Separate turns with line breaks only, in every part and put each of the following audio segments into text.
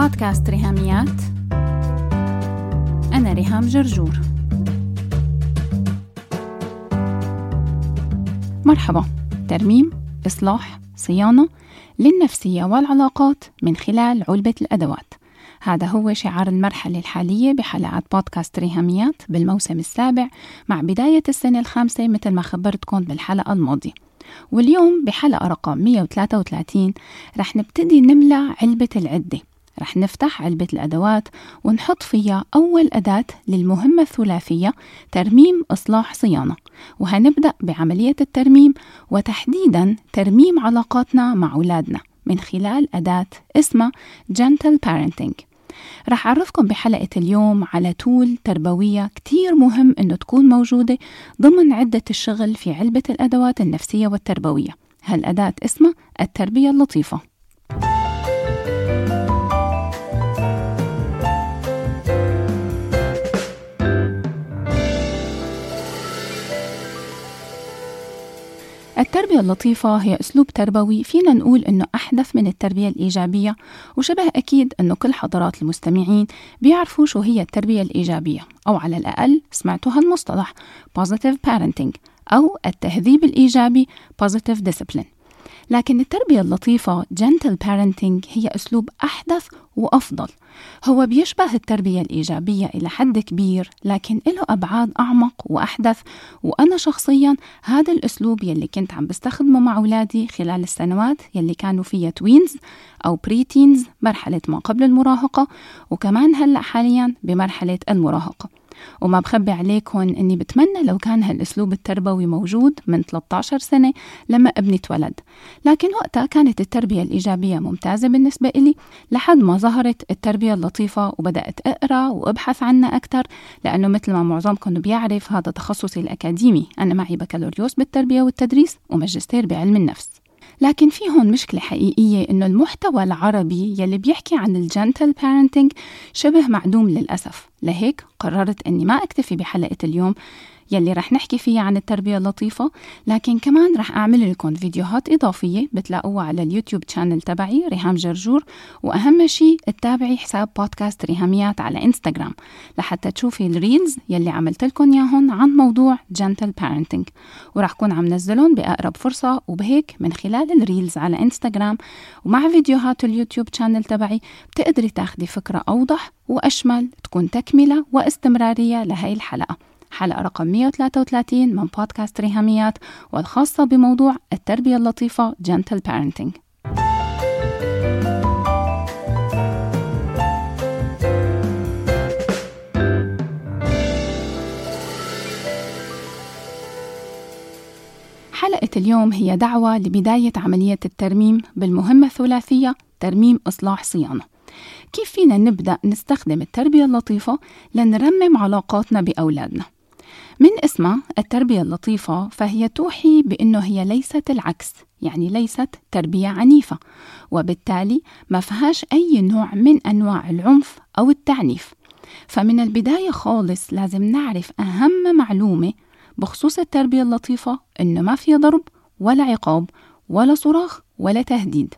بودكاست ريهاميات. أنا ريهام جرجور. مرحبا. ترميم إصلاح صيانة للنفسية والعلاقات من خلال علبة الأدوات. هذا هو شعار المرحلة الحالية بحلقات بودكاست ريهاميات بالموسم السابع مع بداية السنة الخامسة مثل ما خبرتكم بالحلقة الماضية. واليوم بحلقة رقم 133 رح نبتدي نملى علبة العدة. رح نفتح علبة الأدوات ونحط فيها أول أداة للمهمة الثلاثية ترميم إصلاح صيانة. وهنبدأ بعملية الترميم وتحديدا ترميم علاقاتنا مع أولادنا من خلال أداة اسمها Gentle Parenting. رح أعرفكم بحلقة اليوم على تول تربوية كتير مهم إنه تكون موجودة ضمن عدة الشغل في علبة الأدوات النفسية والتربوية. هالأداة اسمها التربية اللطيفة. التربية اللطيفة هي أسلوب تربوي فينا نقول إنه أحدث من التربية الإيجابية وشبه أكيد إنه كل حضرات المستمعين بيعرفوا شو هي التربية الإيجابية أو على الأقل سمعتوا هالمصطلح positive parenting أو التهذيب الإيجابي positive discipline. لكن التربية اللطيفة gentle parenting هي أسلوب أحدث وأفضل. هو بيشبه التربية الإيجابية إلى حد كبير لكن له أبعاد أعمق وأحدث. وأنا شخصيا هذا الأسلوب يلي كنت عم بستخدمه مع أولادي خلال السنوات يلي كانوا فيها tweens أو pre-teens مرحلة ما قبل المراهقة وكمان هلأ حاليا بمرحلة المراهقة. وما بخبي عليكم إني بتمنى لو كان هالأسلوب التربوي موجود من 13 سنة لما ابني اتولد لكن وقتها كانت التربية الإيجابية ممتازة بالنسبة إلي لحد ما ظهرت التربية اللطيفة وبدأت أقرأ وأبحث عنها أكثر لأنه مثل ما معظمكم بيعرف هذا تخصصي الأكاديمي. أنا معي بكالوريوس بالتربية والتدريس وماجستير بعلم النفس. لكن في هون مشكلة حقيقية إنه المحتوى العربي يلي بيحكي عن ال gentle parenting شبه معدوم للأسف. لهيك قررت إني ما أكتفي بحلقة اليوم يلي رح نحكي فيها عن التربية اللطيفة لكن كمان رح أعمل لكم فيديوهات إضافية بتلاقوها على اليوتيوب channel تبعي ريهام جرجور وأهم شيء اتابعي حساب بودكاست ريهاميات على إنستغرام لحتى تشوفي ال reels يلي عملت لكم إياهم عن موضوع gentle parenting ورح كون عم نزلهم بأقرب فرصة وبهيك من خلال ال reels على إنستغرام ومع فيديوهات اليوتيوب شانل تبعي بتقدري تاخدي فكرة أوضح وأشمل تكون تكملة واستمرارية لهي الحلقة. حلقة رقم 133 من بودكاست ريهاميات والخاصة بموضوع التربية اللطيفة Gentle Parenting. حلقة اليوم هي دعوة لبداية عملية الترميم بالمهمة الثلاثية ترميم إصلاح صيانة. كيف فينا نبدأ نستخدم التربية اللطيفة لنرمم علاقاتنا بأولادنا؟ من اسمها التربية اللطيفة فهي توحي بأنه هي ليست العكس يعني ليست تربية عنيفة وبالتالي ما فيهاش أي نوع من أنواع العنف أو التعنيف. فمن البداية خالص لازم نعرف أهم معلومة بخصوص التربية اللطيفة إنه ما في ضرب ولا عقاب ولا صراخ ولا تهديد.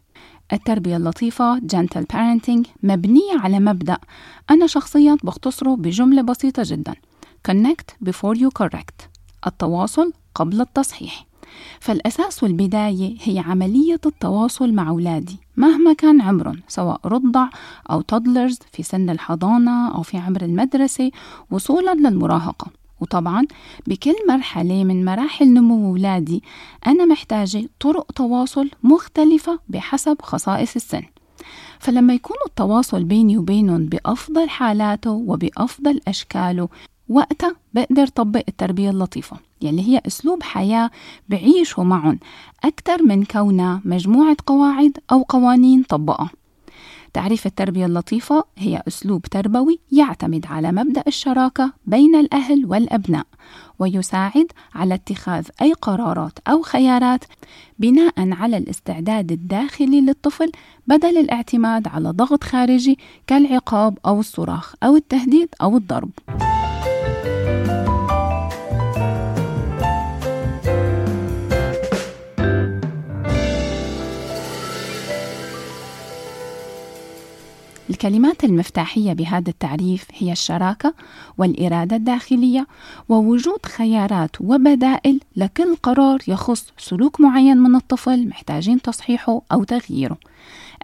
التربية اللطيفة Gentle Parenting مبنية على مبدأ. أنا شخصيا بختصره بجملة بسيطة جدا. Connect before you correct. التواصل قبل التصحيح. فالأساس والبداية هي عملية التواصل مع أولادي مهما كان عمرهم سواء رضع أو تودلرز في سن الحضانة أو في عمر المدرسة وصولا للمراهقة. وطبعا بكل مرحلة من مراحل نمو أولادي أنا محتاجة طرق تواصل مختلفة بحسب خصائص السن. فلما يكون التواصل بيني وبينهم بأفضل حالاته وبأفضل أشكاله وقتها بقدر طبق التربية اللطيفة. يلي هي أسلوب حياة بعيشه معهم أكثر من كونها مجموعة قواعد أو قوانين طبقها. تعريف التربية اللطيفة هي أسلوب تربوي يعتمد على مبدأ الشراكة بين الأهل والأبناء ويساعد على اتخاذ أي قرارات أو خيارات بناء على الاستعداد الداخلي للطفل بدل الاعتماد على ضغط خارجي كالعقاب أو الصراخ أو التهديد أو الضرب. الكلمات المفتاحية بهذا التعريف هي الشراكة والإرادة الداخلية ووجود خيارات وبدائل لكل قرار يخص سلوك معين من الطفل محتاجين تصحيحه أو تغييره.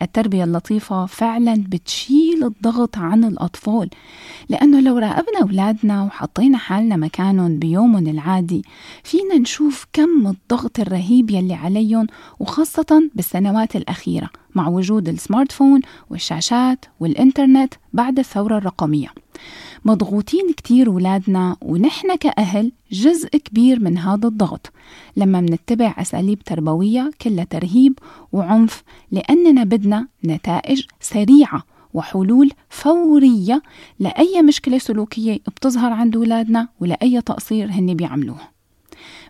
التربية اللطيفة فعلا بتشيل الضغط عن الأطفال لأنه لو راقبنا أولادنا وحطينا حالنا مكانهم بيومهم العادي فينا نشوف كم الضغط الرهيب يلي عليهم وخاصة بالسنوات الأخيرة. مع وجود السمارت فون والشاشات والإنترنت بعد الثورة الرقمية. مضغوطين كتير ولادنا ونحن كأهل جزء كبير من هذا الضغط. لما منتبع أساليب تربوية كلها ترهيب وعنف لأننا بدنا نتائج سريعة وحلول فورية لأي مشكلة سلوكية بتظهر عند أولادنا ولأي تقصير هن بيعملوه.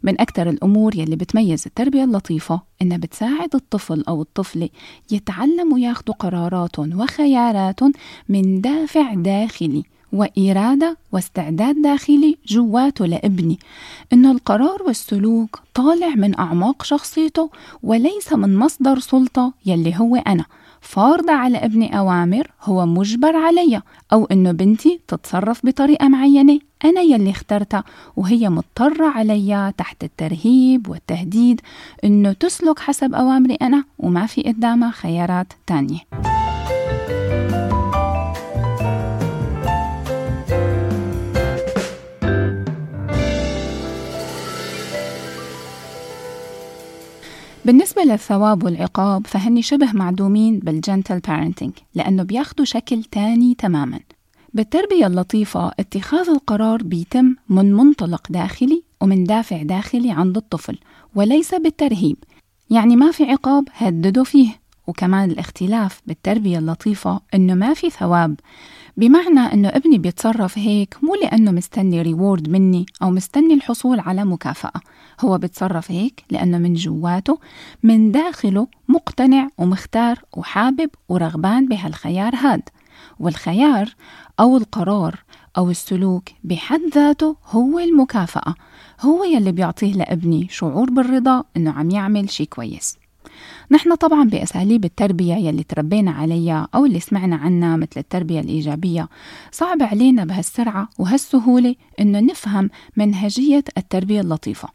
من أكثر الأمور يلي بتميز التربية اللطيفة إنها بتساعد الطفل أو الطفلة يتعلموا ياخدوا قراراتهم وخياراتهم من دافع داخلي وإرادة واستعداد داخلي جواته لابني. إنه القرار والسلوك طالع من أعماق شخصيته وليس من مصدر سلطة يلي هو أنا. فارضة على ابني أوامر هو مجبر عليها أو إنه بنتي تتصرف بطريقة معينة. أنا يلي اخترتها وهي مضطرة عليا تحت الترهيب والتهديد إنه تسلك حسب أوامري أنا وما في قدامها خيارات تانية. بالنسبة للثواب والعقاب فهني شبه معدومين بالجنتل بارنتينج لأنه بياخدوا شكل تاني تماما. بالتربية اللطيفة اتخاذ القرار بيتم من منطلق داخلي ومن دافع داخلي عند الطفل وليس بالترهيب. يعني ما في عقاب هددوا فيه. وكمان الاختلاف بالتربية اللطيفة إنه ما في ثواب. بمعنى إنه ابني بيتصرف هيك مو لأنه مستني ريورد مني أو مستني الحصول على مكافأة. هو بيتصرف هيك لأنه من جواته من داخله مقتنع ومختار وحابب ورغبان بهالخيار هاد. والخيار أو القرار أو السلوك بحد ذاته هو المكافأة. هو يلي بيعطيه لابني شعور بالرضا إنه عم يعمل شي كويس. نحن طبعا بأساليب التربية يلي تربينا عليها أو اللي سمعنا عنها مثل التربية الإيجابية. صعب علينا بهالسرعة وهالسهولة إنه نفهم منهجية التربية اللطيفة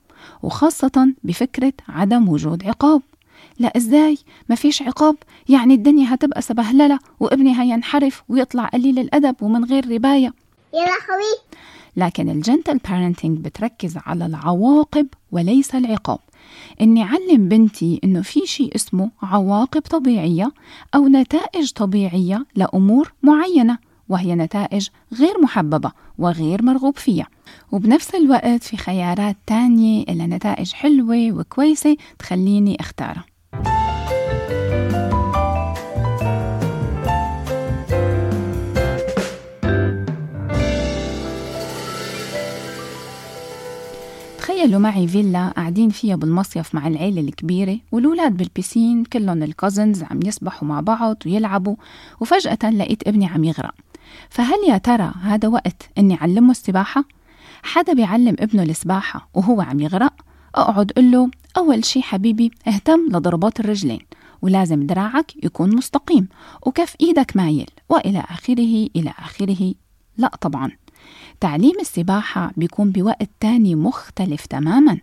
وخاصة بفكرة عدم وجود عقاب. لا إزاي؟ ما فيش عقاب؟ يعني الدنيا هتبقى سبهللة وابني هينحرف ويطلع قليل الأدب ومن غير رباية.
يا لهوي
لكن الجنتل بارنتينج بتركز على العواقب وليس العقاب. إني علم بنتي إنه في شيء اسمه عواقب طبيعية أو نتائج طبيعية لأمور معينة وهي نتائج غير محببة وغير مرغوب فيها. وبنفس الوقت في خيارات تانية إلى نتائج حلوة وكويسة تخليني أختارها. تخيلوا معي فيلا قاعدين فيها بالمصيف مع العيلة الكبيرة والولاد بالبسين كلهم الكوزنز عم يسبحوا مع بعض ويلعبوا وفجأة لقيت ابني عم يغرق فهل يا ترى هذا وقت إني علمه السباحة؟ حدا بيعلم ابنه السباحة وهو عم يغرق؟ أقعد قل له أول شي حبيبي اهتم لضربات الرجلين ولازم دراعك يكون مستقيم وكف إيدك مايل وإلى آخره إلى آخره لا طبعا تعليم السباحة بيكون بوقت تاني مختلف تماما.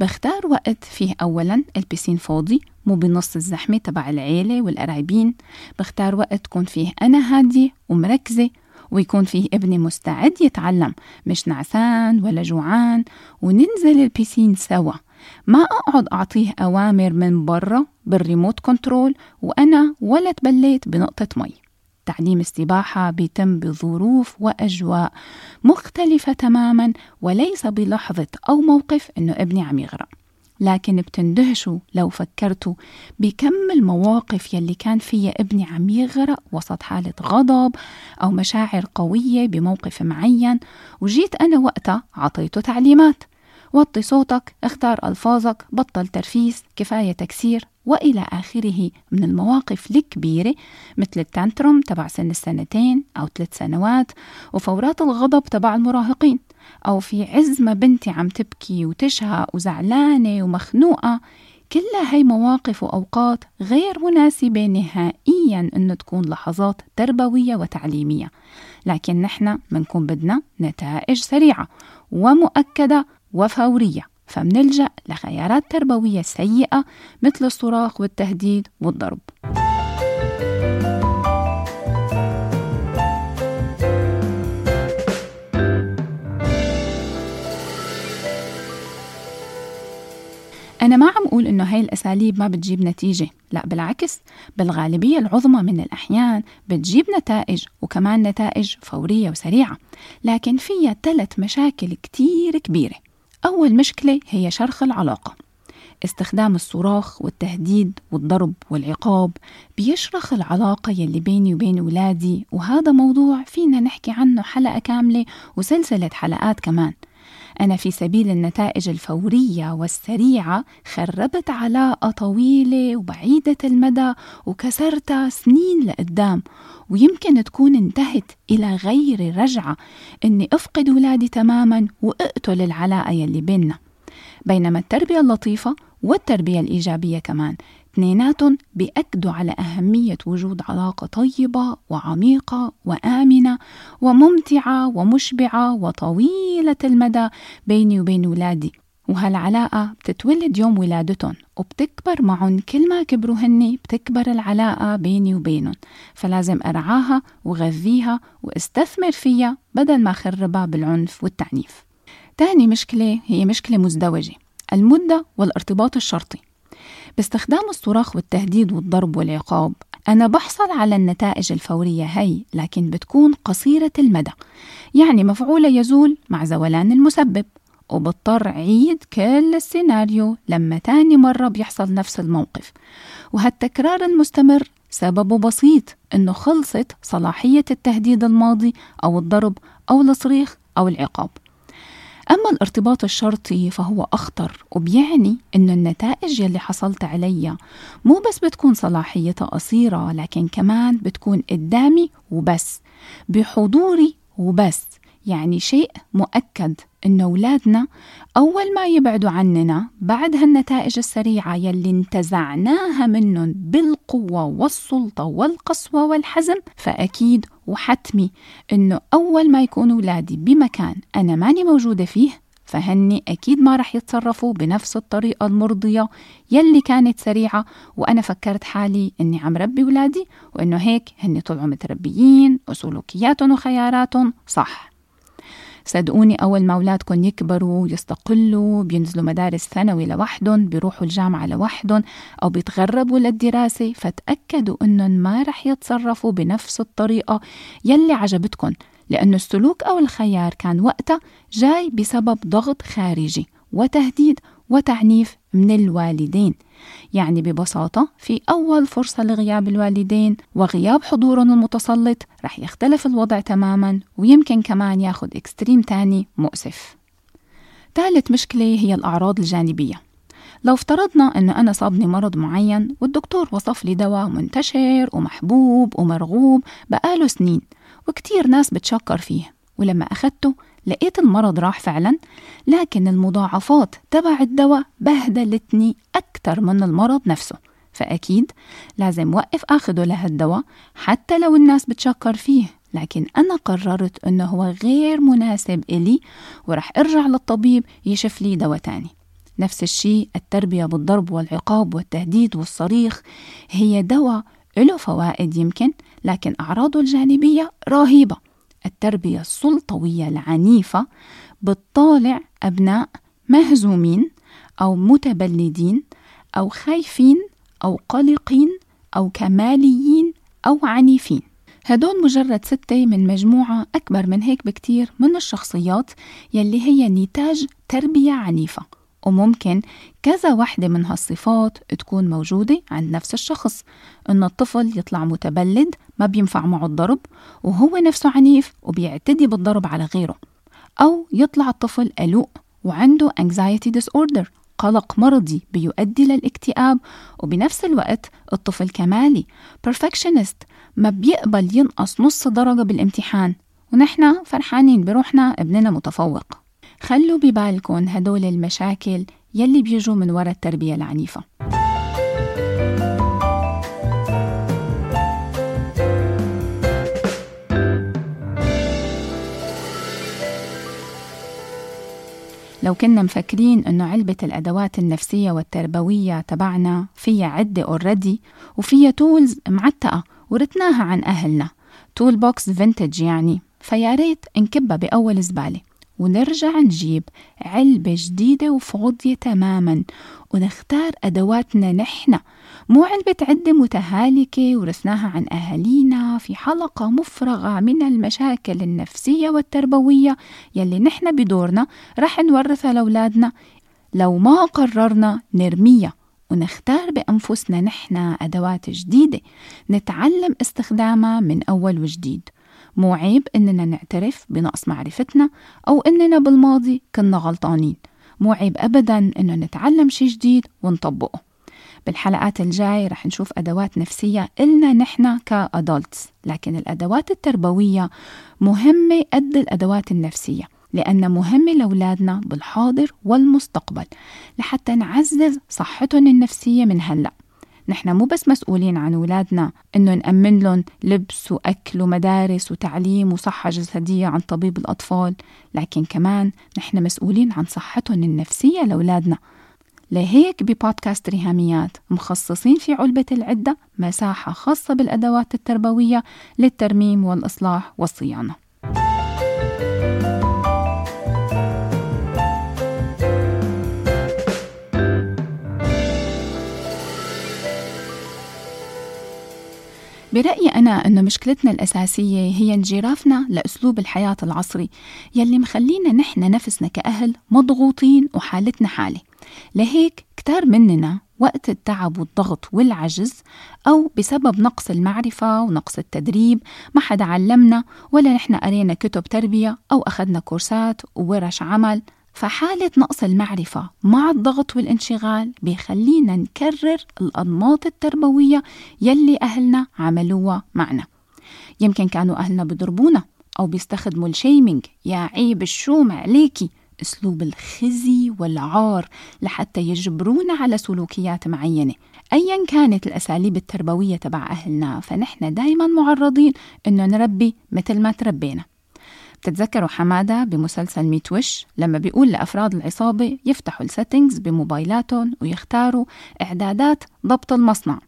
بختار وقت فيه أولا ال piscine فاضي مو بنص الزحمة تبع العيلة والقرايبين. بختار وقت تكون فيه أنا هادية ومركزة ويكون فيه ابني مستعد يتعلم مش نعسان ولا جوعان وننزل ال piscine سوا. ما أقعد أعطيه أوامر من برا بال remote control وأنا ولا تبليت بنقطة مي. تعليم السباحة بيتم بظروف وأجواء مختلفة تماما وليس بلحظة أو موقف إنه ابني عم يغرق. لكن بتندهشوا لو فكرتوا بكم المواقف يلي كان فيها ابني عم يغرق وسط حالة غضب أو مشاعر قوية بموقف معين وجيت أنا وقتها عطيته تعليمات. وطي صوتك اختار ألفاظك بطل ترفيس كفاية تكسير وإلى آخره. من المواقف الكبيرة مثل التانتروم تبع سن السنتين أو ثلاث سنوات وفورات الغضب تبع المراهقين أو في عز ما بنتي عم تبكي وتشهق وزعلانة ومخنوقة. كلها هي مواقف وأوقات غير مناسبة نهائيا أن تكون لحظات تربوية وتعليمية. لكن نحن بنكون بدنا نتائج سريعة ومؤكدة وفورية. فمنلجأ لخيارات تربوية سيئة مثل الصراخ والتهديد والضرب. أنا ما عم أقول إنه هاي الأساليب ما بتجيب نتيجة، لا بالعكس بالغالبية العظمى من الأحيان بتجيب نتائج وكمان نتائج فورية وسريعة، لكن فيها ثلاث مشاكل كتير كبيرة. أول مشكلة هي شرخ العلاقة. استخدام الصراخ والتهديد والضرب والعقاب بيشرخ العلاقة يلي بيني وبين ولادي وهذا موضوع فينا نحكي عنه حلقة كاملة وسلسلة حلقات كمان أنا في سبيل النتائج الفورية والسريعة خربت علاقة طويلة وبعيدة المدى وكسرتها سنين لقدام. ويمكن تكون انتهت إلى غير رجعة. إني أفقد ولادي تماما وأقتل العلاقة يلي بيننا. بينما التربية اللطيفة والتربية الإيجابية كمان. اثنيناتهم بيأكدوا على أهمية وجود علاقة طيبة وعميقة وآمنة وممتعة ومشبعة وطويلة المدى بيني وبين ولادي. وهالعلاقة بتتولد يوم ولادتهم وبتكبر معهم كل ما كبروا هني بتكبر العلاقة بيني وبينهم. فلازم أرعاها وغذيها وأستثمر فيها بدل ما خربها بالعنف والتعنيف. تاني مشكلة هي مشكلة مزدوجة المدة والارتباط الشرطي. باستخدام الصراخ والتهديد والضرب والعقاب. أنا بحصل على النتائج الفورية هي لكن بتكون قصيرة المدى. يعني مفعولة يزول مع زولان المسبب. وبضطر عيد كل السيناريو لما تاني مرة بيحصل نفس الموقف. وهالتكرار المستمر سببه بسيط إنه خلصت صلاحية التهديد الماضي أو الضرب أو الصريخ أو العقاب. أما الارتباط الشرطي فهو أخطر وبيعني إنه النتائج يلي حصلت عليها مو بس بتكون صلاحيتها قصيرة لكن كمان بتكون قدامي وبس بحضوري وبس يعني شيء مؤكد إن أولادنا أول ما يبعدوا عننا بعد هالنتائج السريعة يلي انتزعناها منهم بالقوة والسلطة والقسوة والحزم فأكيد وحتمي إنه أول ما يكونوا أولادي بمكان أنا ماني موجودة فيه فهني أكيد ما رح يتصرفوا بنفس الطريقة المرضية يلي كانت سريعة وأنا فكرت حالي إني عم ربي ولادي وإنه هيك هني طلعوا متربيين وسلوكياتهم وخياراتهم صح. صدقوني أول ما أولادكم يكبروا يستقلوا بينزلوا مدارس ثانوي لوحدهم بيروحوا الجامعة لوحدهم أو بيتغربوا للدراسة فتأكدوا أنهم ما رح يتصرفوا بنفس الطريقة يلي عجبتكم لأنه السلوك أو الخيار كان وقتها جاي بسبب ضغط خارجي وتهديد وتعنيف من الوالدين. يعني ببساطة في أول فرصة لغياب الوالدين وغياب حضورهم المتسلط رح يختلف الوضع تماما ويمكن كمان ياخد إكستريم تاني مؤسف. ثالث مشكلة هي الأعراض الجانبية. لو افترضنا أن أنا صابني مرض معين والدكتور وصف لي دواء منتشر ومحبوب ومرغوب بقاله سنين وكتير ناس بتشكر فيه ولما أخدته لقيت المرض راح فعلا لكن المضاعفات تبع الدواء بهدلتني أكثر من المرض نفسه. فأكيد لازم وقف أخده لهالدواء حتى لو الناس بتشكر فيه. لكن أنا قررت أنه هو غير مناسب إلي ورح أرجع للطبيب يشف لي دواء تاني. نفس الشيء التربية بالضرب والعقاب والتهديد والصريخ هي دواء له فوائد يمكن لكن أعراضه الجانبية رهيبة. التربية السلطوية العنيفة بتطالع أبناء مهزومين أو متبلدين أو خايفين أو قلقين أو كماليين أو عنيفين. هدول مجرد ستة من مجموعة أكبر من هيك بكتير من الشخصيات يلي هي نتاج تربية عنيفة. وممكن كذا وحدة من هالصفات تكون موجودة عند نفس الشخص. إن الطفل يطلع متبلد ما بينفع معه الضرب وهو نفسه عنيف وبيعتدي بالضرب على غيره. أو يطلع الطفل قلق وعنده anxiety disorder قلق مرضي بيؤدي للاكتئاب وبنفس الوقت الطفل كمالي perfectionist ما بيقبل ينقص نص درجة بالامتحان. ونحن فرحانين بروحنا ابننا متفوق. خلوا ببالكم هدول المشاكل يلي بيجوا من وراء التربية العنيفة. لو كنا مفكرين إنه علبة الأدوات النفسية والتربوية تبعنا فيها عدة already وفيها tools معتقة ورثناها عن أهلنا toolbox vintage يعني فيا ريت نكبها بأول زبالة. ونرجع نجيب علبة جديدة وفاضية تماما ونختار أدواتنا نحن. مو علبة عدة متهالكة ورثناها عن أهالينا في حلقة مفرغة من المشاكل النفسية والتربوية يلي نحن بدورنا رح نورثها لأولادنا. لو ما قررنا نرميها ونختار بأنفسنا نحن أدوات جديدة نتعلم استخدامها من أول وجديد. مو عيب إننا نعترف بنقص معرفتنا أو إننا بالماضي كنا غلطانين. مو عيب أبدا إنه نتعلم شي جديد ونطبقه. بالحلقات الجاي رح نشوف أدوات نفسية إلنا نحن كأدولتس لكن الأدوات التربوية مهمة قد الأدوات النفسية لأن مهمة لأولادنا بالحاضر والمستقبل لحتى نعزز صحتهم النفسية من هلأ. نحن مو بس مسؤولين عن أولادنا إنه نأمن لهم لبس وأكل ومدارس وتعليم وصحة جسدية عن طبيب الأطفال. لكن كمان نحن مسؤولين عن صحتهم النفسية لأولادنا. لهيك ببودكاست ريهاميات مخصصين في علبة العدة مساحة خاصة بالأدوات التربوية للترميم والإصلاح والصيانة. برأيي أنا أنه مشكلتنا الأساسية هي انجرافنا لأسلوب الحياة العصري يلي مخلينا نحن نفسنا كأهل مضغوطين وحالتنا حالة. لهيك كتار مننا وقت التعب والضغط والعجز أو بسبب نقص المعرفة ونقص التدريب ما حدا علمنا ولا نحن قرينا كتب تربية أو أخذنا كورسات وورش عمل فحالة نقص المعرفة مع الضغط والانشغال بيخلينا نكرر الأنماط التربوية يلي أهلنا عملوها معنا. يمكن كانوا أهلنا بضربونا أو بيستخدموا الشيمينج. يا عيب الشوم عليكي. أسلوب الخزي والعار لحتى يجبرونا على سلوكيات معينة. أيا كانت الأساليب التربوية تبع أهلنا فنحن دايما معرضين إنه نربي مثل ما تربينا. بتتذكروا حمادة بمسلسل ميت وش؟ لما بيقول لأفراد العصابة يفتحوا السيتنجز بموبايلاتهم ويختاروا إعدادات ضبط المصنع.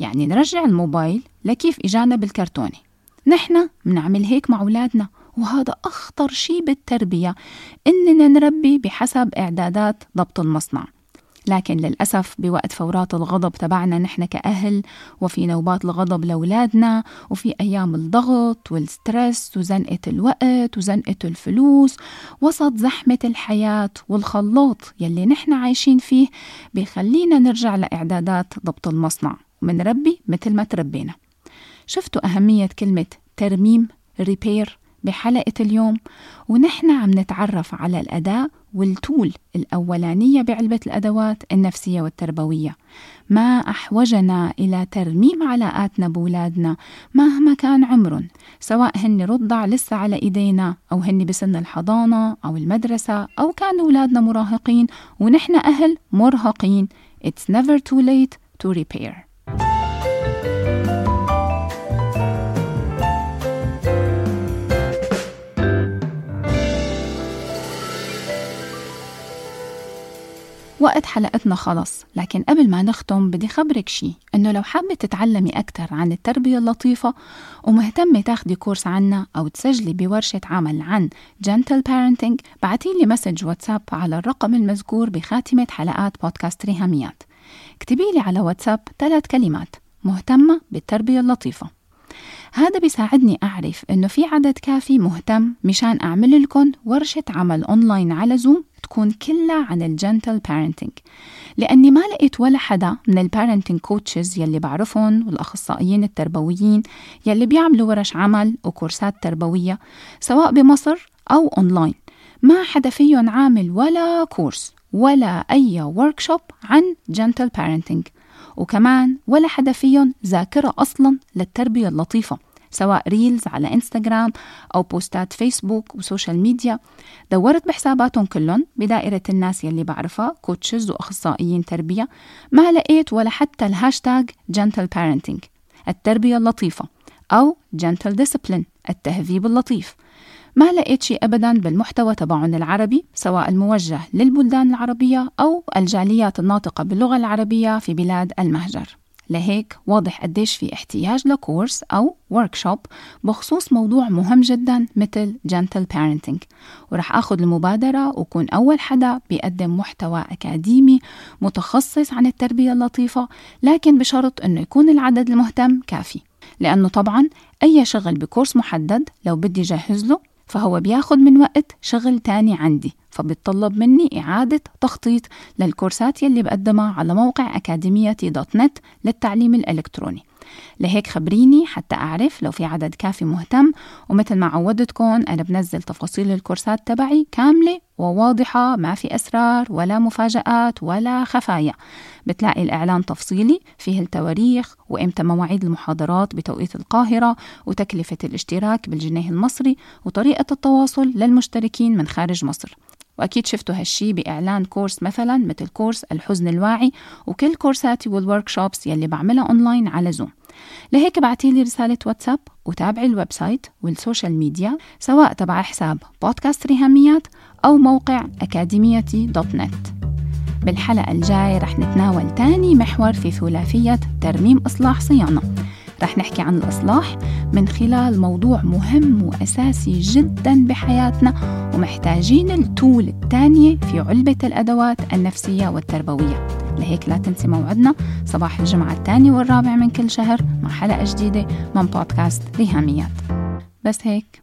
يعني نرجع الموبايل لكيف إجانا بالكرتونة. نحن بنعمل هيك مع أولادنا وهذا أخطر شيء بالتربية إننا نربي بحسب إعدادات ضبط المصنع. لكن للأسف بوقت فورات الغضب تبعنا نحن كأهل وفي نوبات الغضب لأولادنا وفي أيام الضغط والسترس وزنقة الوقت وزنقة الفلوس وسط زحمة الحياة والخلاط يلي نحن عايشين فيه بيخلينا نرجع لإعدادات ضبط المصنع ومنربي مثل ما تربينا. شفتوا أهمية كلمة ترميم ريبير بحلقة اليوم؟ ونحن عم نتعرف على الأداء والتول الأولانية بعلبة الأدوات النفسية والتربوية. ما أحوجنا إلى ترميم علاقاتنا بولادنا مهما كان عمرهم سواء هن رضع لسه على إيدينا أو هن بسن الحضانة أو المدرسة أو كانوا أولادنا مراهقين ونحن أهل مرهقين. It's never too late to repair. وقت حلقتنا خلص لكن قبل ما نختم بدي خبرك شي إنه لو حابة تتعلمي أكثر عن التربية اللطيفة ومهتمة تاخدي course عنا أو تسجلي بورشة عمل عن gentle parenting بعتيلي message واتساب على الرقم المذكور بخاتمة حلقات بودكاست ريهاميات. اكتبي لي على واتساب ثلاث كلمات مهتمة بالتربية اللطيفة. هذا بيساعدني أعرف إنه في عدد كافي مهتم مشان أعمل لكم ورشة عمل أونلاين على زوم تكون كلها عن ال gentle parenting لأني ما لقيت ولا حدا من ال parenting coaches يلي بعرفهم والأخصائيين التربويين يلي بيعملوا ورش عمل وكورسات تربوية سواء بمصر أو أونلاين. ما حدا فيهم عامل ولا course ولا أي workshop عن gentle parenting وكمان ولا حدا فيهم ذاكرة أصلا للتربية اللطيفة سواء reels على انستغرام أو بوستات فيسبوك و social media. دورت بحساباتهم كلهم بدائرة الناس يلي بعرفها coaches وأخصائيين تربية. ما لقيت ولا حتى ال hashtag gentle parenting التربية اللطيفة أو gentle discipline التهذيب اللطيف. ما لقيت شيء أبدا بالمحتوى تبعهم العربي سواء الموجه للبلدان العربية أو الجاليات الناطقة باللغة العربية في بلاد المهجر. لهيك واضح قديش في احتياج ل course أو workshop بخصوص موضوع مهم جدا مثل gentle parenting. ورح أخذ المبادرة وكون أول حدا بيقدم محتوى أكاديمي متخصص عن التربية اللطيفة لكن بشرط أنه يكون العدد المهتم كافي. لأنه طبعا أي شغل بكورس محدد لو بدي جهز له فهو بياخد من وقت شغل تاني عندي فبيتطلب مني إعادة تخطيط للكورسات يلي بقدمها على موقع أكاديميتي دوت نت للتعليم الإلكتروني. لهيك خبريني حتى أعرف لو في عدد كافي مهتم ومثل ما عودتكم أنا بنزل تفاصيل الكورسات تبعي كاملة وواضحة ما في أسرار ولا مفاجآت ولا خفايا. بتلاقي الإعلان تفصيلي فيه التواريخ وإمتى مواعيد المحاضرات بتوقيت القاهرة وتكلفة الاشتراك بالجنيه المصري وطريقة التواصل للمشتركين من خارج مصر. وأكيد شفتوا هالشي بإعلان كورس مثلا مثل كورس الحزن الواعي وكل كورساتي وال workshops يلي بعملها أونلاين على زوم لهيك بعتيلي رسالة واتساب وتابعي ال website وال social media سواء تبع حساب بودكاست ريهاميات أو موقع أكاديميتي dot net. بالحلقة الجاي رح نتناول تاني محور في ثلاثية ترميم إصلاح صيانة. رح نحكي عن الإصلاح من خلال موضوع مهم وأساسي جدا بحياتنا ومحتاجين ال tool الثانية في علبة الأدوات النفسية والتربوية. لهيك لا تنسي موعدنا صباح الجمعة الثاني والرابع من كل شهر مع حلقة جديدة من بودكاست ريهاميات. بس هيك.